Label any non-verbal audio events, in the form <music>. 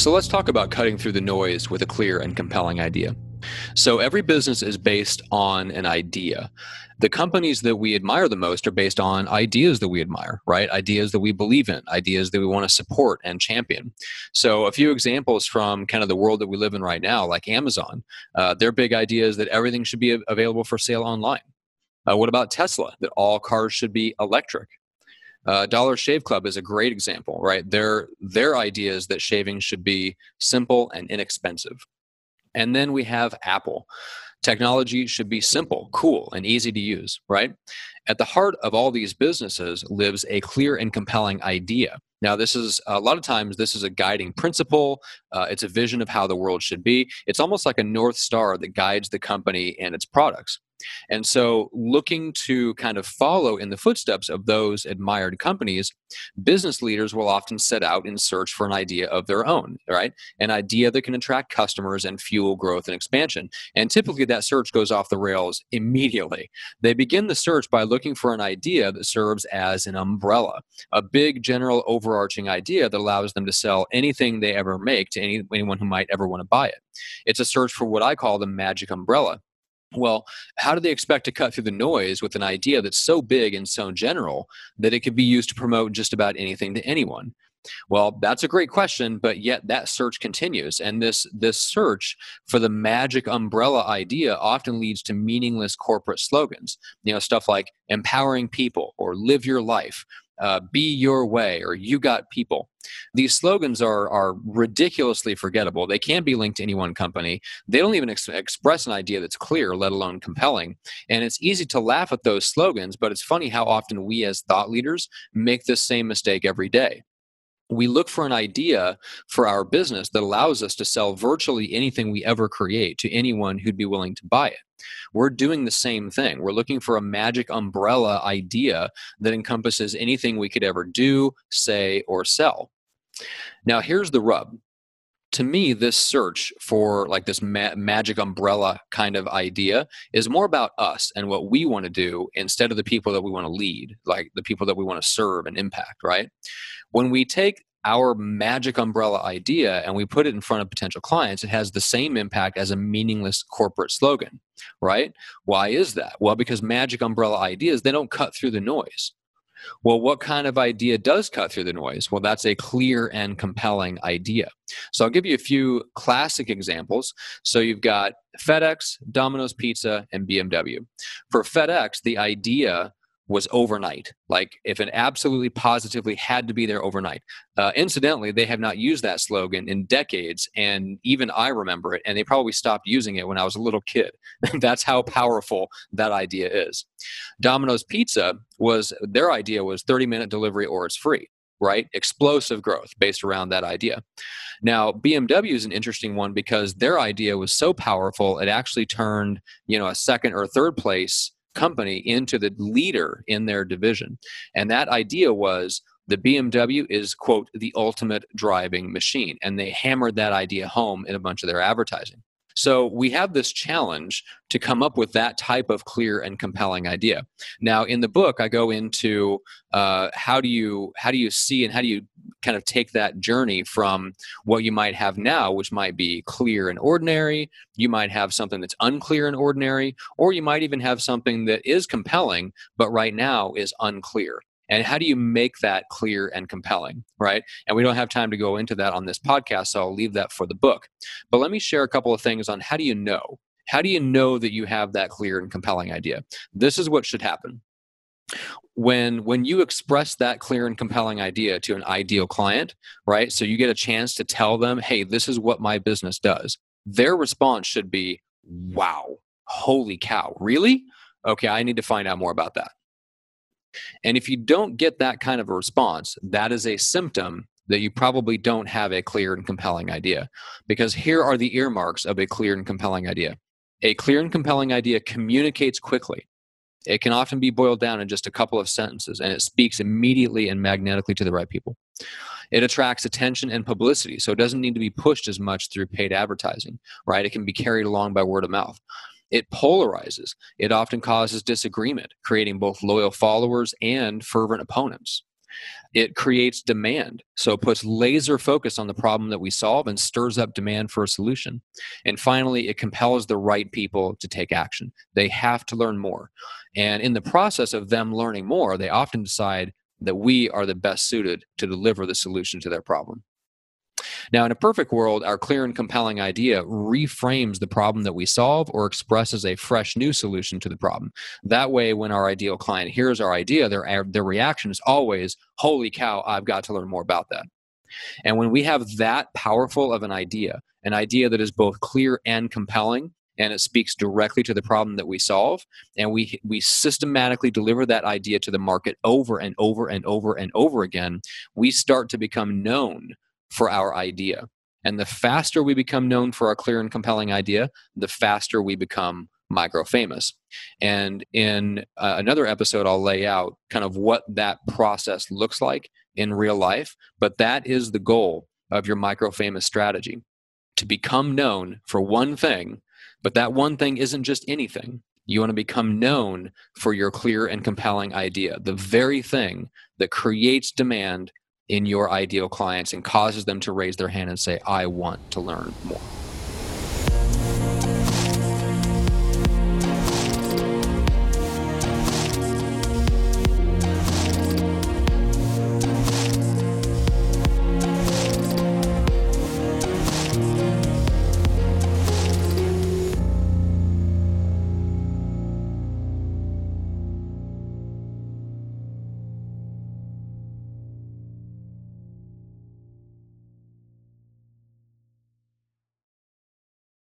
So let's talk about cutting through the noise with a clear and compelling idea. So every business is based on an idea. The companies that we admire the most are based on ideas that we admire, right? Ideas that we believe in, ideas that we want to support and champion. So, a few examples from kind of the world that we live in right now, like Amazon, uh, their big idea is that everything should be available for sale online. Uh, what about Tesla? That all cars should be electric. Uh, Dollar Shave Club is a great example, right? Their their idea is that shaving should be simple and inexpensive. And then we have Apple. Technology should be simple, cool, and easy to use, right? At the heart of all these businesses lives a clear and compelling idea. Now, this is a lot of times this is a guiding principle. Uh, it's a vision of how the world should be. It's almost like a north star that guides the company and its products. And so, looking to kind of follow in the footsteps of those admired companies, business leaders will often set out in search for an idea of their own, right? An idea that can attract customers and fuel growth and expansion. And typically, that search goes off the rails immediately. They begin the search by looking for an idea that serves as an umbrella, a big, general, overarching idea that allows them to sell anything they ever make to any, anyone who might ever want to buy it. It's a search for what I call the magic umbrella well, how do they expect to cut through the noise with an idea that's so big and so general that it could be used to promote just about anything to anyone? Well, that's a great question, but yet that search continues. And this, this search for the magic umbrella idea often leads to meaningless corporate slogans. You know, stuff like empowering people or live your life uh, be your way or you got people. These slogans are, are ridiculously forgettable. They can't be linked to any one company. They don't even ex- express an idea that's clear, let alone compelling. And it's easy to laugh at those slogans, but it's funny how often we as thought leaders make this same mistake every day we look for an idea for our business that allows us to sell virtually anything we ever create to anyone who'd be willing to buy it. We're doing the same thing. We're looking for a magic umbrella idea that encompasses anything we could ever do, say, or sell. Now, here's the rub. To me, this search for like this ma- magic umbrella kind of idea is more about us and what we want to do instead of the people that we want to lead, like the people that we want to serve and impact, right? When we take our magic umbrella idea and we put it in front of potential clients, it has the same impact as a meaningless corporate slogan, right? Why is that? Well, because magic umbrella ideas, they don't cut through the noise. Well, what kind of idea does cut through the noise? Well, that's a clear and compelling idea. So I'll give you a few classic examples. So you've got FedEx, Domino's Pizza, and BMW. For FedEx, the idea was overnight. Like if it absolutely positively had to be there overnight. Uh, incidentally, they have not used that slogan in decades, and even I remember it. And they probably stopped using it when I was a little kid. <laughs> That's how powerful that idea is. Domino's Pizza was their idea was 30 minute delivery or it's free. Right? Explosive growth based around that idea. Now, BMW is an interesting one because their idea was so powerful, it actually turned, you know, a second or third place company into the leader in their division. And that idea was the BMW is, quote, the ultimate driving machine. And they hammered that idea home in a bunch of their advertising. So we have this challenge to come up with that type of clear and compelling idea. Now, in the book, I go into uh, how do you how do you see and how do you kind of take that journey from what you might have now, which might be clear and ordinary. You might have something that's unclear and ordinary, or you might even have something that is compelling, but right now is unclear. And how do you make that clear and compelling right? And we don't have time to go into that on this podcast so i'll leave that for the book. But let me share a couple of things on how do you know? How do you know that you have that clear and compelling idea? This is what should happen when when you express that clear and compelling idea to an ideal client right so you get a chance to tell them hey this is what my business does their response should be wow holy cow really okay i need to find out more about that and if you don't get that kind of a response, that is a symptom that you probably don't have a clear and compelling idea. Because here are the earmarks of a clear and compelling idea. A clear and compelling idea communicates quickly. It can often be boiled down in just a couple of sentences, and it speaks immediately and magnetically to the right people. It attracts attention and publicity, so it doesn't need to be pushed as much through paid advertising, right? It can be carried along by word of mouth. It polarizes. It often causes disagreement, creating both loyal followers and fervent opponents. It creates demand. So it puts laser focus on the problem that we solve and stirs up demand for a solution. And finally, it compels the right people to take action. They have to learn more. And in the process of them learning more, they often decide that we are the best suited to deliver the solution to their problem. Now, in a perfect world, our clear and compelling idea reframes the problem that we solve or expresses a fresh new solution to the problem. That way, when our ideal client hears our idea, their, uh, their reaction is always, Holy cow, I've got to learn more about that. And when we have that powerful of an idea, an idea that is both clear and compelling, and it speaks directly to the problem that we solve and we we systematically deliver that idea to the market over and over and over and over again we start to become known for our idea. And the faster we become known for our clear and compelling idea, the faster we become micro famous. And in uh, another episode, I'll lay out kind of what that process looks like in real life. But that is the goal of your micro famous strategy to become known for one thing. But that one thing isn't just anything. You want to become known for your clear and compelling idea, the very thing that creates demand in your ideal clients and causes them to raise their hand and say, I want to learn more.